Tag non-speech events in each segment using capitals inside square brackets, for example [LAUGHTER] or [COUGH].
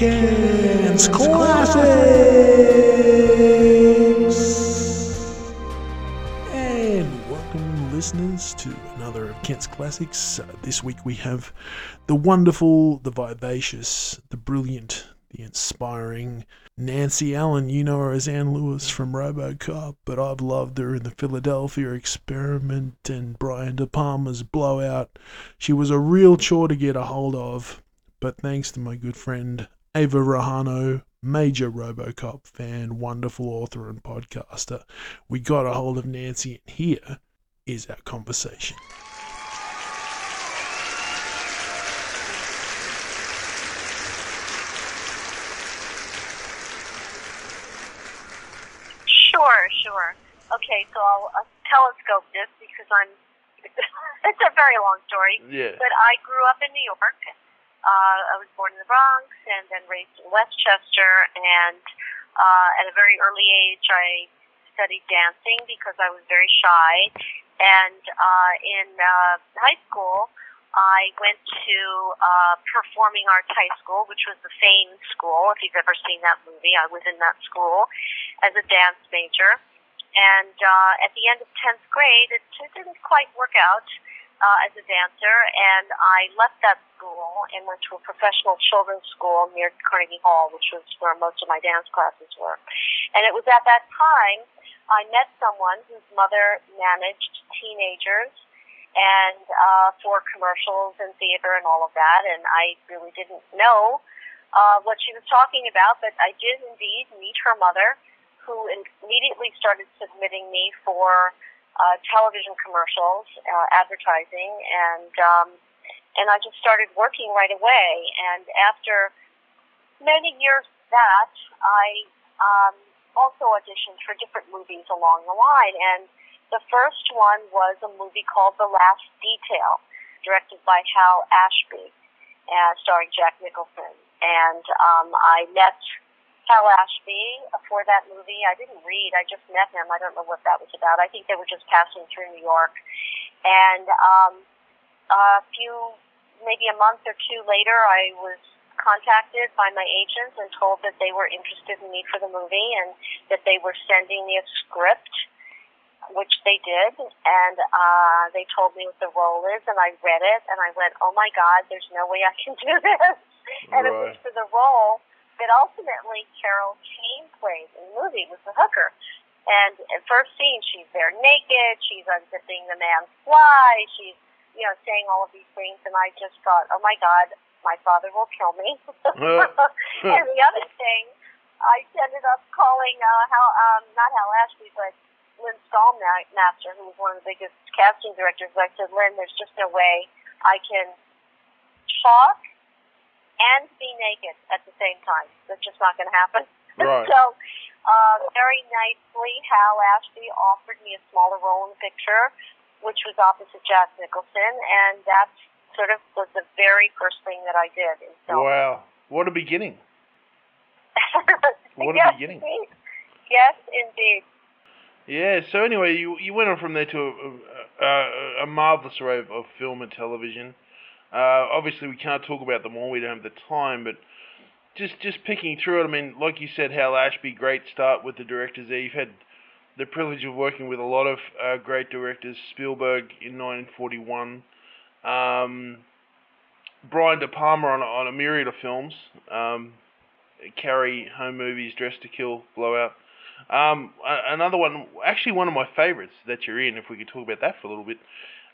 Kent's Classics! And welcome, listeners, to another of Kent's Classics. Uh, this week we have the wonderful, the vivacious, the brilliant, the inspiring Nancy Allen. You know her as Anne Lewis from Robocop, but I've loved her in the Philadelphia Experiment and Brian De Palma's Blowout. She was a real chore to get a hold of, but thanks to my good friend Ava Rahano, major Robocop fan, wonderful author and podcaster, we got a hold of Nancy, and here is our conversation. Sure, sure. Okay, so I'll uh, telescope this because I'm. [LAUGHS] it's a very long story. Yeah. But I grew up in New York. Uh, I was born in the Bronx and then raised in Westchester. And uh, at a very early age, I studied dancing because I was very shy. And uh, in uh, high school, I went to uh, Performing Arts High School, which was the Fame School. If you've ever seen that movie, I was in that school as a dance major. And uh, at the end of 10th grade, it, it didn't quite work out uh, as a dancer, and I left that school and went to a professional children's school near Carnegie Hall, which was where most of my dance classes were. And it was at that time I met someone whose mother managed teenagers and uh, for commercials and theater and all of that, and I really didn't know uh, what she was talking about, but I did indeed meet her mother who immediately started submitting me for uh, television commercials, uh, advertising, and um, and I just started working right away. And after many years of that, I um, also auditioned for different movies along the line. And the first one was a movie called The Last Detail, directed by Hal Ashby, uh, starring Jack Nicholson. And um, I met Hal Ashby for that movie. I didn't read, I just met him. I don't know what that was about. I think they were just passing through New York. And um, a few, maybe a month or two later, I was contacted by my agents and told that they were interested in me for the movie and that they were sending me a script, which they did. And uh, they told me what the role is, and I read it, and I went, oh my God, there's no way I can do this. [LAUGHS] and it was for the role that ultimately Carol Kane played in the movie was the hooker. And at first scene, she's there naked. She's unzipping the man's fly. She's, you know, saying all of these things. And I just thought, oh my God, my father will kill me. [LAUGHS] and the other thing, I ended up calling uh, Hal, um, not Hal Ashby, but Lynn Stalmaster, who was one of the biggest casting directors. I said, Lynn, there's just no way I can talk and be naked at the same time. That's just not going to happen. [LAUGHS] Right. so, uh, very nicely, Hal Ashby offered me a smaller role in the picture, which was opposite Jack Nicholson, and that sort of was the very first thing that I did in film. Wow. What a beginning. [LAUGHS] What a yes, beginning. Indeed. Yes, indeed. Yeah, so anyway, you you went on from there to a, a, a marvelous array of, of film and television. Uh, obviously, we can't talk about them all. We don't have the time, but just just picking through it. I mean, like you said, Hal Ashby, great start with the directors there. You've had the privilege of working with a lot of uh, great directors. Spielberg in 1941. Um, Brian De Palma on, on a myriad of films. Um, Carrie, Home Movies, Dressed to Kill, Blowout. Um, another one, actually one of my favourites that you're in, if we could talk about that for a little bit.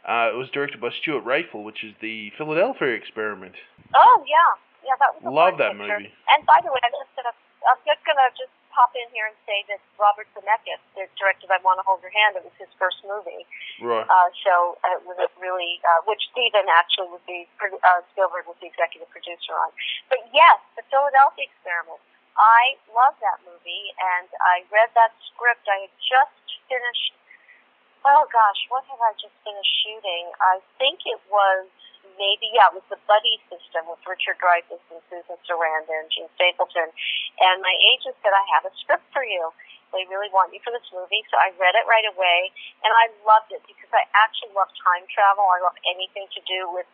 Uh, it was directed by Stewart Raffill, which is the Philadelphia Experiment. Oh yeah, yeah, that was a Love that picture. movie. And by the way, I'm just gonna I'm just gonna just pop in here and say that Robert Zemeckis, that directed I Want to Hold Your Hand, it was his first movie. Right. Uh, so it was a really, uh, which Steven actually was the uh, Spielberg was the executive producer on. But yes, the Philadelphia Experiment. I love that movie, and I read that script. I had just finished. Oh gosh, what have I just finished shooting? I think it was maybe yeah, it was the Buddy System with Richard Dreyfuss and Susan Sarandon and Jean Stapleton. And my agent said, I have a script for you. They really want you for this movie. So I read it right away, and I loved it because I actually love time travel. I love anything to do with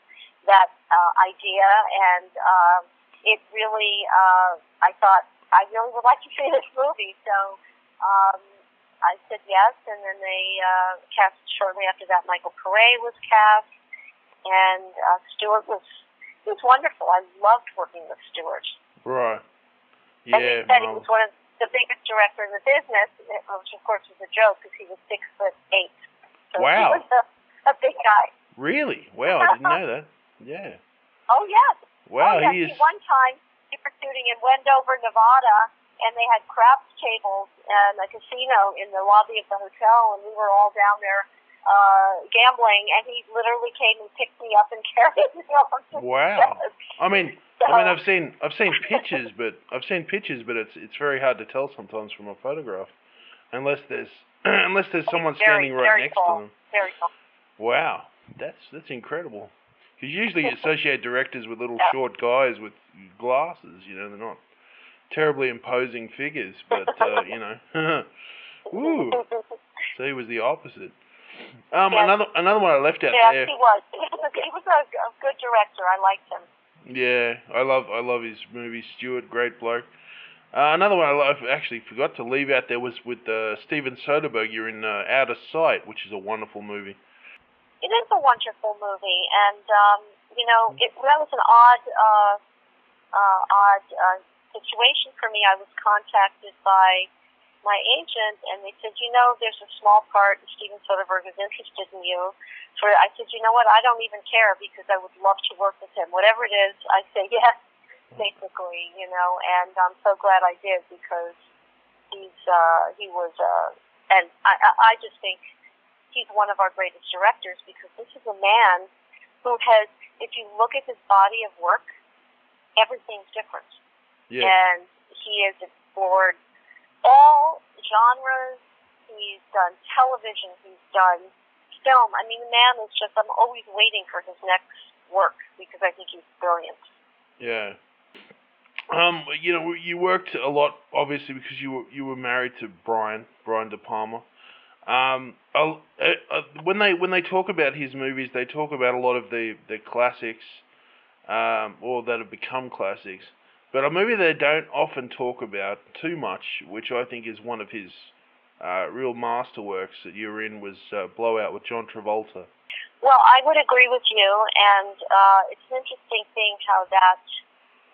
that uh, idea, and um, it really, uh, I thought I really would like to see this movie. So um, I said yes, and then they uh, cast shortly after that. Michael Paré was cast, and uh, Stewart was it was wonderful. I loved working with Stewart. Right. Yeah. And he said he um, was one of the biggest director in the business, which of course was a joke because he was six foot eight. So Wow. He was [LAUGHS] a, a big guy. really? Wow, I didn't know that. Yeah. [LAUGHS] Oh yes. Wow, oh, he is. One time we were shooting in Wendover, Nevada, and they had craps tables and a casino in the lobby of the hotel, and we were all down there uh gambling, and he literally came and picked me up and [LAUGHS] carried me over Wow. I mean, So, I mean, I've seen I've seen pictures, [LAUGHS] but I've seen pictures, but it's it's very hard to tell sometimes from a photograph, unless there's [CLEARS THROAT] unless there's someone very, standing right next tall. to them. very cool. Wow, that's that's incredible. Because usually you [LAUGHS] associate directors with little Yeah. short guys with glasses. You know, they're not terribly imposing figures, but uh, [LAUGHS] you know. [LAUGHS] Ooh, so he was the opposite. Um, Yes. another another one I left out yes, there. he was. He was, a, he was a, a good director. I liked him. Yeah, I love I love his movies. Stewart, great bloke. Uh, another one I love, actually forgot to leave out there was with uh, Steven Soderbergh. You're in uh, Out of Sight, which is a wonderful movie. It is a wonderful movie, and um, you know, it, that was an odd, uh, uh, odd uh, situation for me. I was contacted by my agent, and they said, you know, there's a small part and Steven Soderbergh is interested in you. For I said, you know what? I don't even care because I would love to work with him. Whatever it is, I say [LAUGHS] yes, basically, you know. And I'm so glad I did because he's uh, he was, uh, and I, I just think he's one of our greatest directors because this is a man who has, if you look at his body of work, everything's different. Yeah, And he has explored all genres. He's done television. He's done film. I mean, the man is just, I'm always waiting for his next work because I think he's brilliant. yeah. Um, you know, you worked a lot, obviously, because you were you were married to Brian Brian De Palma. Um, uh, uh, when they when they talk about his movies, they talk about a lot of the the classics, um, or that have become classics. But a movie they don't often talk about too much, which I think is one of his uh, real masterworks that you were in, was uh, Blowout with John Travolta. Well, I would agree with you, and uh, it's an interesting thing how that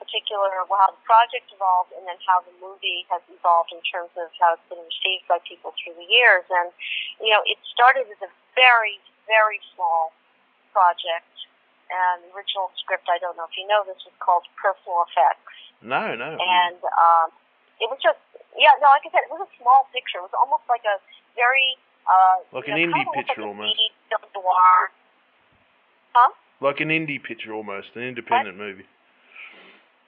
particular, well, how the project evolved, and then how the movie has evolved in terms of how it's been received by people through the years. And you know, it started as a very, very small project, and the original script, I don't know if you know this, was called Personal Effects. No, no. and um, it was just yeah no like I said it was a small picture it was almost like a very uh, Like an know, indie picture like almost. noir. Huh? like an indie picture almost, an independent movie.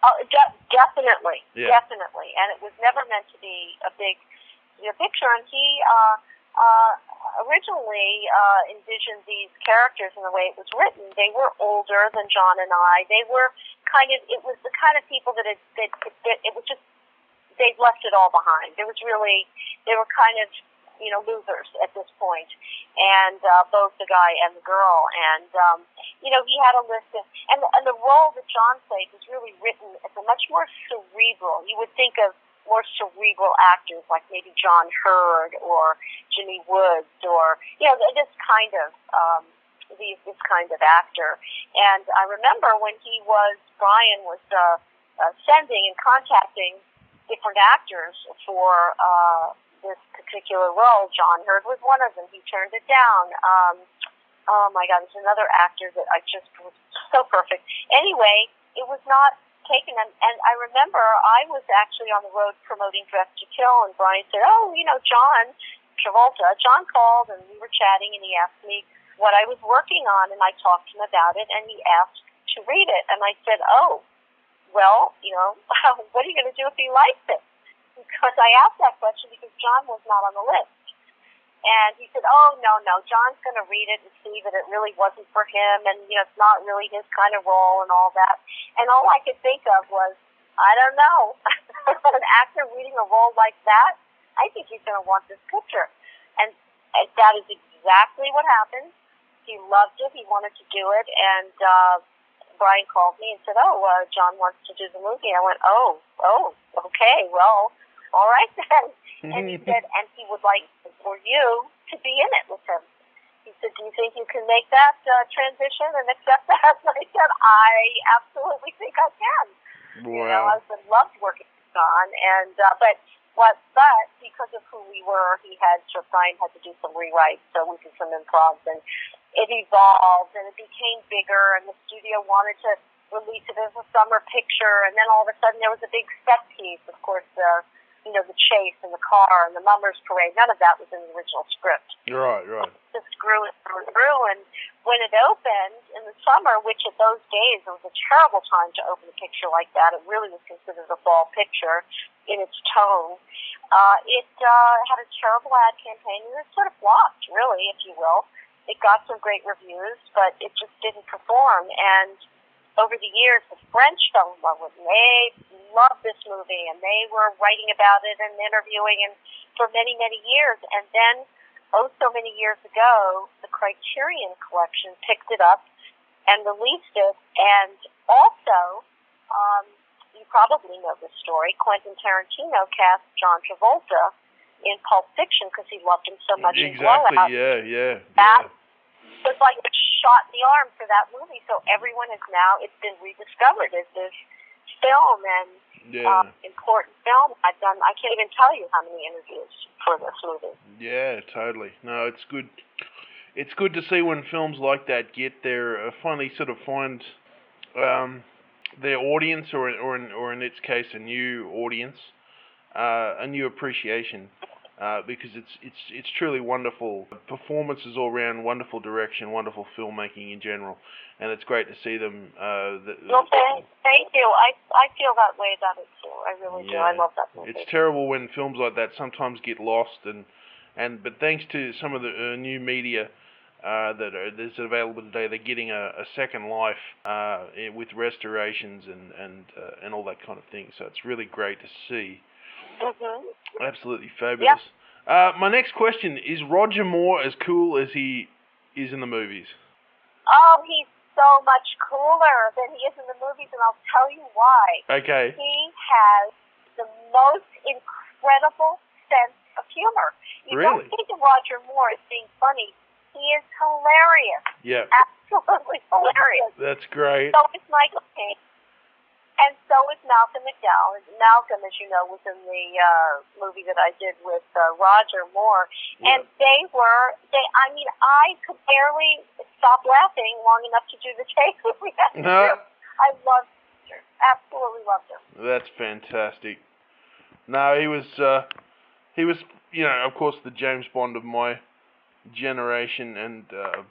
Oh, de- definitely, Yeah. definitely, and it was never meant to be a big, big picture. And he uh, uh, originally uh, envisioned these characters in the way it was written. They were older than John and I. They were kind of. It was the kind of people that it. That, it was just. They'd left it all behind. There was really. They were kind of. You know, losers at this point, and uh, both the guy and the girl, and um, you know, he had a list of, and and the role that John played was really written as a much more cerebral. You would think of more cerebral actors like maybe John Hurt or Jimmy Woods or you know this kind of um, these this kind of actor. And I remember when he was Brian was uh, uh, sending and contacting different actors for uh, this particular role. John Hurt was one of them. He turned it down. Um, oh my God, there's another actor that I just was so perfect. Anyway, it was not taken. And, and I remember I was actually on the road promoting Dressed to Kill, and Brian said, "Oh, you know, John Travolta." John called, and we were chatting, and he asked me what I was working on, and I talked to him about it, and he asked to read it, and I said, "Oh, well, you know, [LAUGHS] what are you going to do if he likes it?" Because I asked that question because John was not on the list. And he said, "Oh no, no, John's going to read it and see that it really wasn't for him, and you know, it's not really his kind of role and all that." And all I could think of was, I don't know, [LAUGHS] an actor reading a role like that. I think he's going to want this picture, and, and that is exactly what happened. He loved it. He wanted to do it, and uh, Brian called me and said, "Oh, uh, John wants to do the movie." I went, "Oh, oh, okay, well, all right then." and he said, and he would like for you to be in it with him. He said, "Do you think you can make that uh, transition and accept [LAUGHS] that?" And I said, "I absolutely think I can." You know, wow. I loved working with John, and uh, but what, but because of who we were, he had to Brian had to do some rewrites, so we did some improvs, and it evolved, and it became bigger, and the studio wanted to release it as a summer picture, and then all of a sudden there was a big set piece, of course, the you know the chase and the car and the mummers parade. None of that was in the original script Right, right. just grew and grew and grew. And when it opened in the summer, which at those days it was a terrible time to open a picture like that, it really was considered a fall picture in its tone. Uh, it uh, had a terrible ad campaign, and it sort of flopped, really, if you will. It got some great reviews, but it just didn't perform. And over the years, the French fell in love with it. They loved this movie, and they were writing about it and interviewing, and for many, many years. And then oh so many years ago, the Criterion Collection picked it up and released it. And also, um, you probably know this story. Quentin Tarantino cast John Travolta in Pulp Fiction because he loved him so much in Exactly. Blowout. Yeah, yeah, That yeah. Was like a shot in the arm for that movie. So everyone has now it's been rediscovered as this film and Yeah. um, important film. I've done. I can't even tell you how many interviews for this movie. Yeah, totally. No, it's good. It's good to see when films like that get their uh, finally sort of find um, their audience, or or in, or in its case, a new audience, uh, a new appreciation, uh, because it's it's it's truly wonderful performances all around, wonderful direction, wonderful filmmaking in general, and it's great to see them. Uh, the, Well, thank, thank you. I I feel that way about it too. I really do. I love that movie. It's terrible when films like that sometimes get lost, and and but thanks to some of the uh, new media uh, that are that's available today, they're getting a, a second life uh, with restorations and and uh, and all that kind of thing. So it's really great to see. Hmm Absolutely fabulous. Uh, my next question is: Roger Moore as cool as he is in the movies? Oh, he's so much cooler than he is in the movies, and I'll tell you why. Okay. He has the most incredible sense of humor. You Really? don't think of Roger Moore as being funny. He is hilarious. Yeah, Absolutely [LAUGHS] hilarious. that's great. So is Michael Caine. And so is Malcolm McDowell. Malcolm, as you know, was in the uh, movie that I did with uh, Roger Moore. And they were, they. I mean, I could barely stop laughing long enough to do the take that we had to do. I loved him. Absolutely loved him. That's fantastic. No, he was uh, he was you know of course the James Bond of my generation, and uh,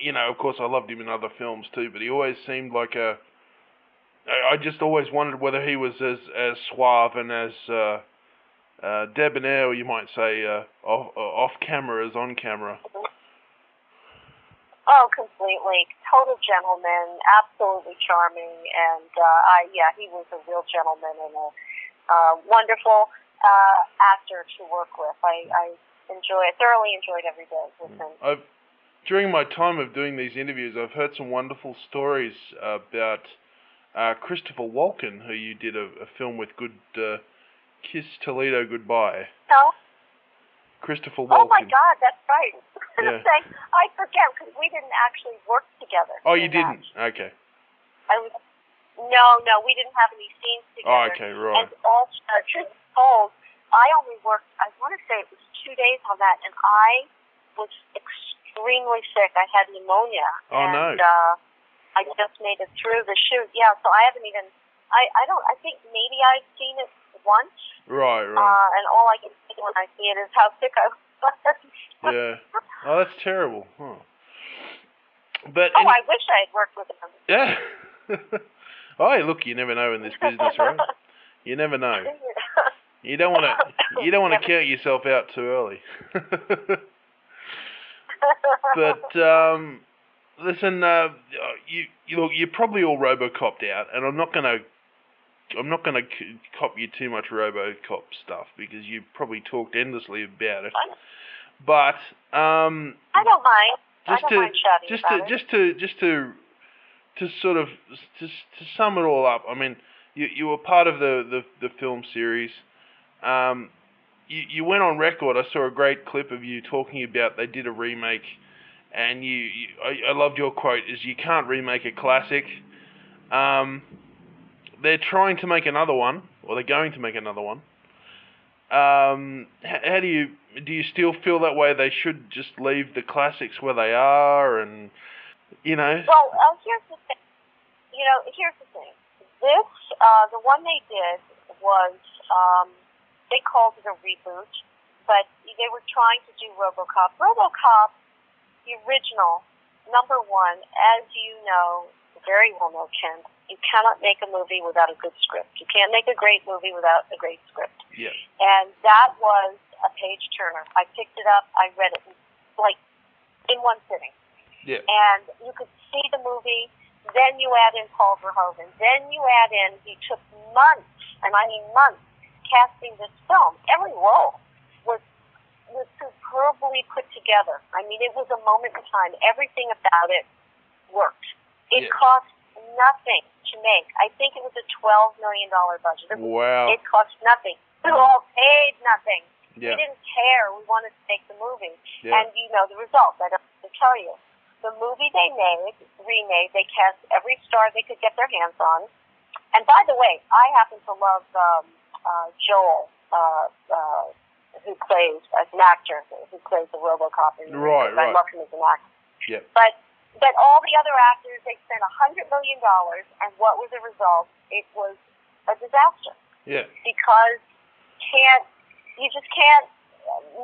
you know of course I loved him in other films too. But he always seemed like a I I just always wondered whether he was as as suave and as uh, uh, debonair, you might say, uh, off off camera as on camera. Oh, completely. Total gentleman. Absolutely charming. And uh, I, yeah, he was a real gentleman and a uh, wonderful uh, actor to work with. I, I enjoy, thoroughly enjoyed every day with him. I've during my time of doing these interviews, I've heard some wonderful stories about uh, Christopher Walken, who you did a, a film with, Good uh, Kiss Toledo Goodbye. No? Christopher Walken. Oh my God, that's right. [LAUGHS] Yeah. I forget because we didn't actually work together. Oh, you didn't. Okay. I was, no, no, we didn't have any scenes together. Oh, together. okay, right. And all uh, truth told, I only worked. I want to say it was two days on that, and I was extremely sick. I had pneumonia. Oh, no. Uh, I just made it through the shoot. Yeah, so I haven't even. I I don't. I think maybe I've seen it once, Right, right. uh, and all I can see when I see it is how sick I was. [LAUGHS] yeah. Oh, that's terrible. Huh. But Oh, any- I wish I had worked with him. yeah. oh, [LAUGHS] hey, look, you never know in this business, right? [LAUGHS] You never know. You don't want to. You don't want to count yourself out too early. but um, listen, uh, you you you're probably all RoboCopped out, and I'm not gonna. I'm not going to c- cop you too much RoboCop stuff because you probably talked endlessly about it. But um, I don't mind. just I don't to mind just to it. just to just to to sort of to to sum it all up, I mean, you you were part of the the, the film series. Um, you you went on record. I saw a great clip of you talking about they did a remake, and you, you I, I loved your quote is you can't remake a classic. Um, they're trying to make another one, or they're going to make another one. Um, how, how do you do? You still feel that way? They should just leave the classics where they are, and you know. Well, uh, here's the thing. You know, here's the thing. This, uh, the one they did was, um, they called it a reboot, but they were trying to do RoboCop. RoboCop, the original, number one, as you know, very well know, Ken, you cannot make a movie without a good script. You can't make a great movie without a great script. Yeah. And that was a page turner. I picked it up, I read it like in one sitting. Yeah. And you could see the movie, then you add in Paul Verhoeven, then you add in, he took months, and I mean months, casting this film. Every role was was superbly put together. I mean, it was a moment in time. Everything about it worked. It Yeah. cost nothing to make. I think it was a twelve million dollar budget. It, Wow. it cost nothing. We all paid nothing. Yeah. We didn't care. We wanted to make the movie. Yeah. And you know the results. I don't have to tell you. The movie they made, remade, they cast every star they could get their hands on. And by the way, I happen to love um, uh, Joel, uh, uh, who plays as an actor, who plays the RoboCop. In the Right, movie. I right. love him as an actor. Yeah. But but all the other actors, they spent a hundred million dollars, and what was the result? It was a disaster Yeah. because can't you just can't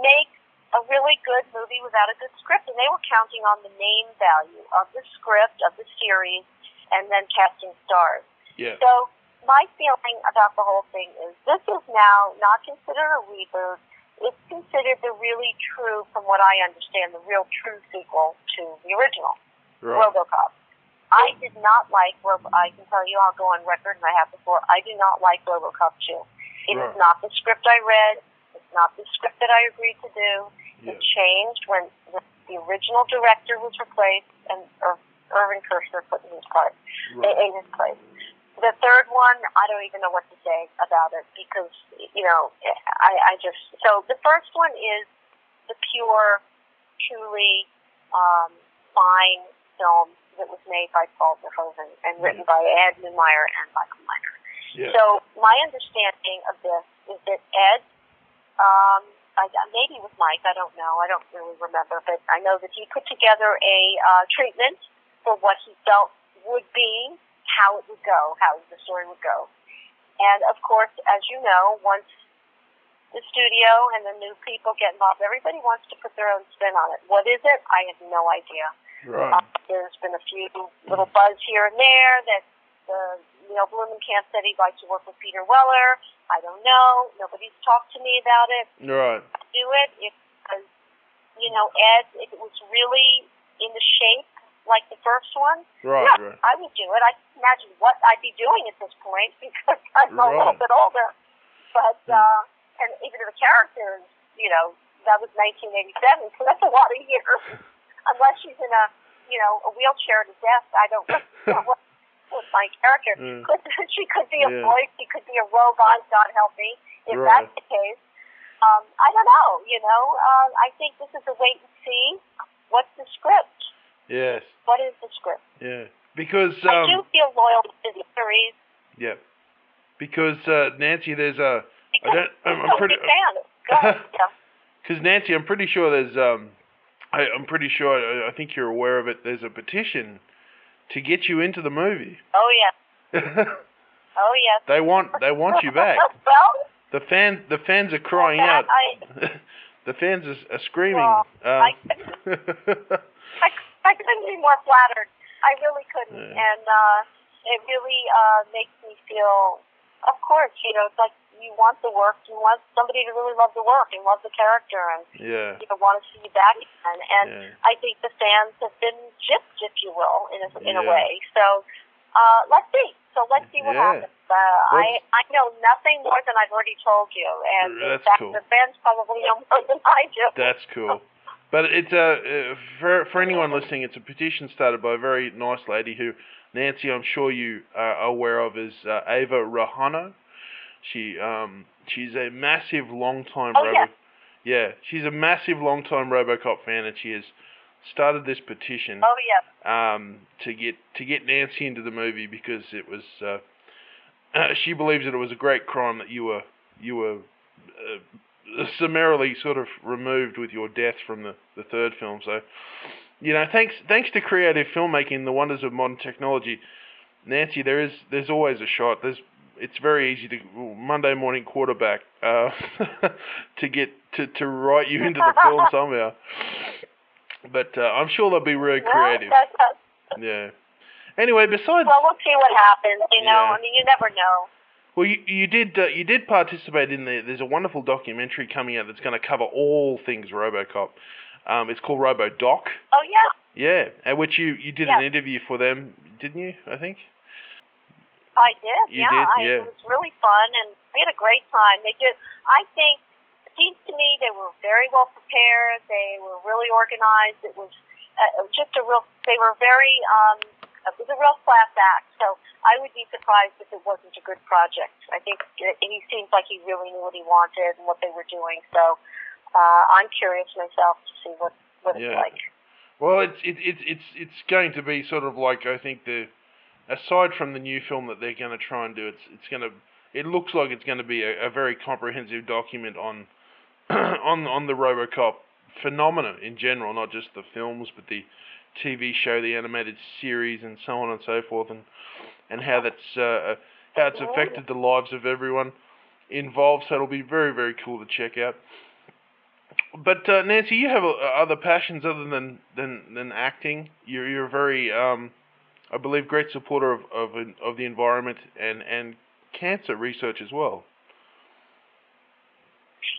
make a really good movie without a good script and they were counting on the name value of the script of the series and then casting stars Yeah. so my feeling about the whole thing is this is now not considered a reboot it's considered the really true from what i understand the real true sequel to the original Right. RoboCop. I did not like Robo. I can tell you, I'll go on record, and I have before. I do not like RoboCop 2. It is Right. not the script I read. It's not the script that I agreed to do. Yeah. It changed when the, the original director was replaced and Ir- Irvin Kershner put in his part Right. in his place. The third one, I don't even know what to say about it because you know, I, I just so the first one is the pure, truly um, fine film that was made by Paul Verhoeven and written by Ed Neumeier and Michael Miner. Yeah. So my understanding of this is that Ed, um, I, maybe with Mike, I don't know, I don't really remember, but I know that he put together a uh, treatment for what he felt would be, how it would go, how the story would go. And of course, as you know, once the studio and the new people get involved, everybody wants to put their own spin on it. What is it? I have no idea. Right. Uh, there's been a few little buzz here and there that the Neill Blomkamp said he'd like to work with Peter Weller. I don't know. Nobody's talked to me about it. Right. Do it if, you know, Ed, if it was really in the shape like the first one, Right. yeah, Right. I would do it. I can imagine what I'd be doing at this point [LAUGHS] because I'm a little bit older. But Hmm. uh, and even the characters, you know, that was 1987, so that's a lot of years. [LAUGHS] Unless she's in a, you know, a wheelchair to death, I don't know [LAUGHS] what what my character. Mm. Could she could be a Yeah. voice? She could be a robot. God help me, if Right. that's the case. Um, I don't know. You know, uh, I think this is a wait and see. What's the script? Yes. What is the script? Yeah. Because I do um. feel loyal to the series. Yeah. Because uh, Nancy, there's a. because don't. I'm, I'm pretty. big fan. [LAUGHS] Go ahead. Yeah. Because Nancy, I'm pretty sure there's um, I, I'm pretty sure I, I think you're aware of it. There's a petition to get you into the movie. Oh yeah. [LAUGHS] Oh yes. they want they want you back. [LAUGHS] well, The fan the fans are crying out. I, the fans are, are screaming. Well, uh, I I, I couldn't be more flattered. I really couldn't, Yeah. and uh, it really uh, makes me feel. Of course, you know, it's like you want the work, you want somebody to really love the work and love the character, and yeah. you know, want to see you back again. And Yeah. I think the fans have been gypped, if you will, in a in a way. So uh, let's see. So let's see what Yeah. happens. Uh, I I know nothing more than I've already told you, and in fact, cool. the fans probably know more than I do. That's cool. [LAUGHS] But it's a uh, for for anyone listening, it's a petition started by a very nice lady who Nancy, I'm sure you are aware of, is uh, Ava Rahano. She um she's a massive long time oh, Robo yeah. yeah she's a massive long time RoboCop fan, and she has started this petition. Oh yeah. Um, to get to get Nancy into the movie because it was uh, uh, [CLEARS THROAT] she believes that it was a great crime that you were you were uh, summarily sort of removed with your death from the, the third film. So, you know, thanks thanks to creative filmmaking, the wonders of modern technology, Nancy, there is there's always a shot. There's it's very easy to Monday morning quarterback uh, [LAUGHS] to get to to write you into the film [LAUGHS] somehow. But uh, I'm sure they'll be really creative. Yeah. Anyway, besides. Well, we'll see what happens. You know, Yeah. I mean, you never know. Well, you, you did uh, you did participate in the. There's a wonderful documentary coming out that's going to cover all things RoboCop. Um, it's called RoboDoc. Oh yeah. Yeah, at which you you did Yeah. an interview for them, didn't you? I think. I did. You yeah, did, I, yeah. it was really fun, and we had a great time. They did. I think it seems to me they were very well prepared. They were really organized. It was uh, just a real. They were very. Um, it was a real class act. So I would be surprised if it wasn't a good project. I think it, he seems like he really knew what he wanted and what they were doing. So uh, I'm curious myself to see what what Yeah. it's like. Well, it's it, it's it's it's going to be sort of like I think the aside from the new film that they're going to try and do, it's it's going to it looks like it's going to be a, a very comprehensive document on [CLEARS THROAT] on on the RoboCop phenomena in general, not just the films, but the TV show, the animated series, and so on and so forth, and and how that's uh, how it's affected the lives of everyone involved. So it'll be very very cool to check out. But uh, Nancy, you have uh, other passions other than than than acting. You're you're very um, I believe, great supporter of of, of the environment and and cancer research as well.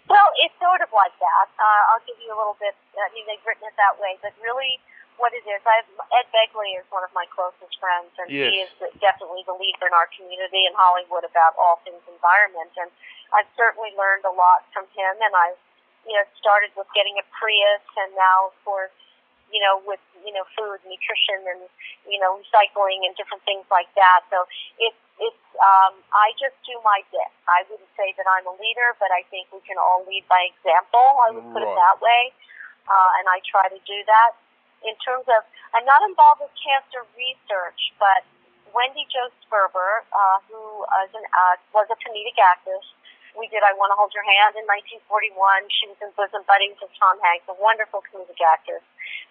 Well, it's sort of like that. Uh, I'll give you a little bit. I mean, they've written it that way, but really, what it is, I've Ed Begley is one of my closest friends, and Yes. he is definitely the leader in our community in Hollywood about all things environment. And I've certainly learned a lot from him, and I've, you know, started with getting a Prius, and now, of course, you know, with you know, food, nutrition, and you know, recycling and different things like that. So it's it's um, I just do my bit. I wouldn't say that I'm a leader, but I think we can all lead by example. I would put it that way, uh, and I try to do that. In terms of, I'm not involved with cancer research, but Wendy Jo Sperber, uh, who is an, uh, was a comedic actress, we did I Want to Hold Your Hand in 1941. She was in Bosom Buddies with Tom Hanks, a wonderful comedic actress,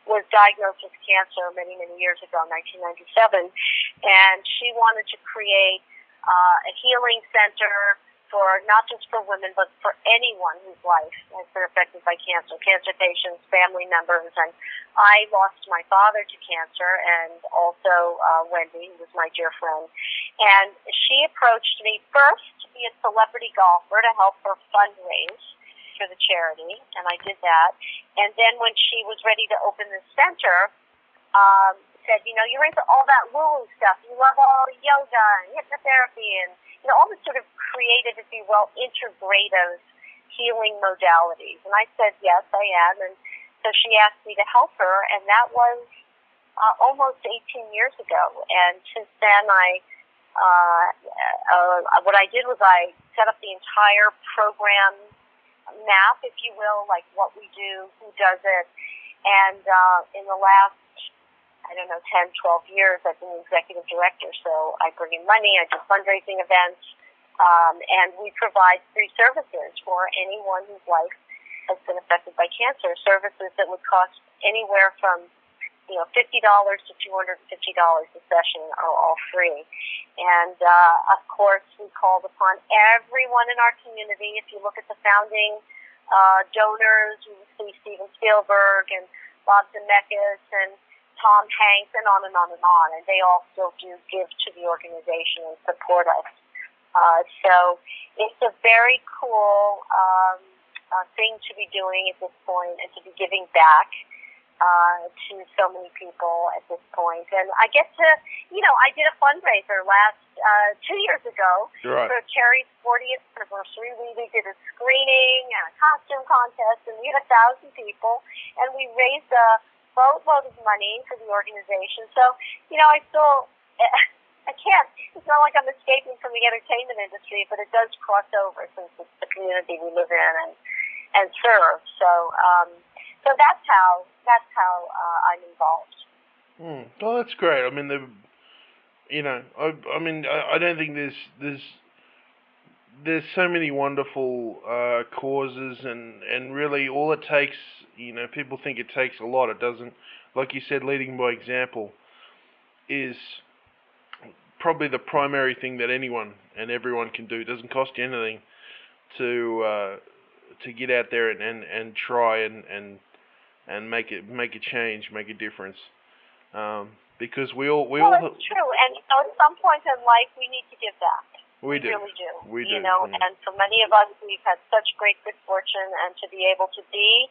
was diagnosed with cancer many, many years ago, 1997. And she wanted to create uh, a healing center for not just for women, but for anyone whose life has been affected by cancer, cancer patients, family members. And I lost my father to cancer and also uh, Wendy, who was my dear friend. And she approached me first to be a celebrity golfer to help her fundraise for the charity, and I did that. And then when she was ready to open the center, um, said, you know, you're into all that woo-woo stuff. You love all yoga and hypnotherapy and, you know, all the sort of creative, if you will, integrative healing modalities. And I said, yes, I am. And so she asked me to help her, and that was uh, almost 18 years ago. And since then, I uh, uh, what I did was I set up the entire program map, if you will, like what we do, who does it, and uh, in the last I don't know 10, 12 years, I've been executive director. So I bring in money, I do fundraising events, um, and we provide free services for anyone whose life has been affected by cancer. Services that would cost anywhere from you know, fifty dollars to two hundred and fifty dollars a session are all free. And uh, of course, we called upon everyone in our community. If you look at the founding uh, donors, you see Steven Spielberg and Bob Zemeckis and Tom Hanks, and on and on and on. And they all still do give to the organization and support us. Uh, so it's a very cool um, uh, thing to be doing at this point and to be giving back uh, to so many people at this point. And I get to, you know, I did a fundraiser last uh, two years ago Right. for Carrie's 40th anniversary. We, we did a screening and a costume contest, and we had a thousand people, and we raised a boatload of money for the organization. So, you know, I still. [LAUGHS] I can't. It's not like I'm escaping from the entertainment industry, but it does cross over since it's the community we live in and and serve. So, um, so that's how that's how uh, I'm involved. Mm. Oh, that's great. I mean, the, you know, I, I mean, I, I don't think there's there's there's so many wonderful uh, causes, and and really all it takes, you know, people think it takes a lot. It doesn't. Like you said, leading by example is probably the primary thing that anyone and everyone can do. It doesn't cost you anything to uh, to get out there and, and, and try and, and and make it make a change, make a difference. Um, because we all we well, all it's true, and you know, at some point in life, we need to give back. We do really do. we You do, know, mm. and for many of us, we've had such great good fortune, and to be able to be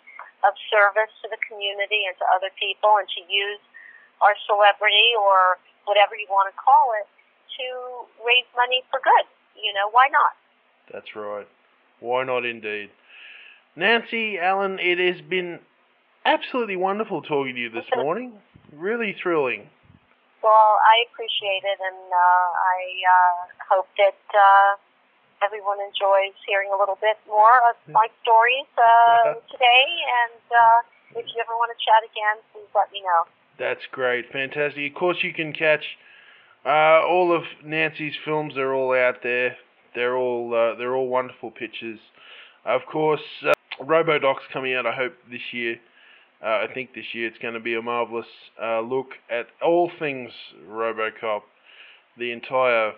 of service to the community and to other people, and to use our celebrity or whatever you want to call it to raise money for good. You know, why not? That's right. Why not indeed? Nancy Allen, it has been absolutely wonderful talking to you this morning. Really thrilling. Well, I appreciate it, and uh, I uh, hope that uh, everyone enjoys hearing a little bit more of my stories uh, today. And uh, if you ever want to chat again, please let me know. That's great, fantastic. Of course, you can catch uh, all of Nancy's films. They're all out there. They're all uh, they're all wonderful pictures. Of course, uh, RoboDoc's coming out. I hope this year. Uh, I think this year it's going to be a marvelous uh, look at all things RoboCop, the entire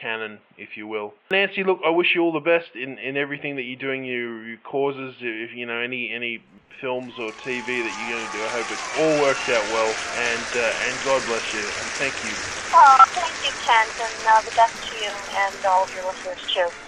canon, if you will. Nancy, look, I wish you all the best in, in everything that you're doing. Your, your causes, if you know any any films or TV that you're going to do. I hope it all works out well. And uh, and God bless you. And thank you. Oh, thank you, Kent, and uh, the best to you and all of your listeners, too.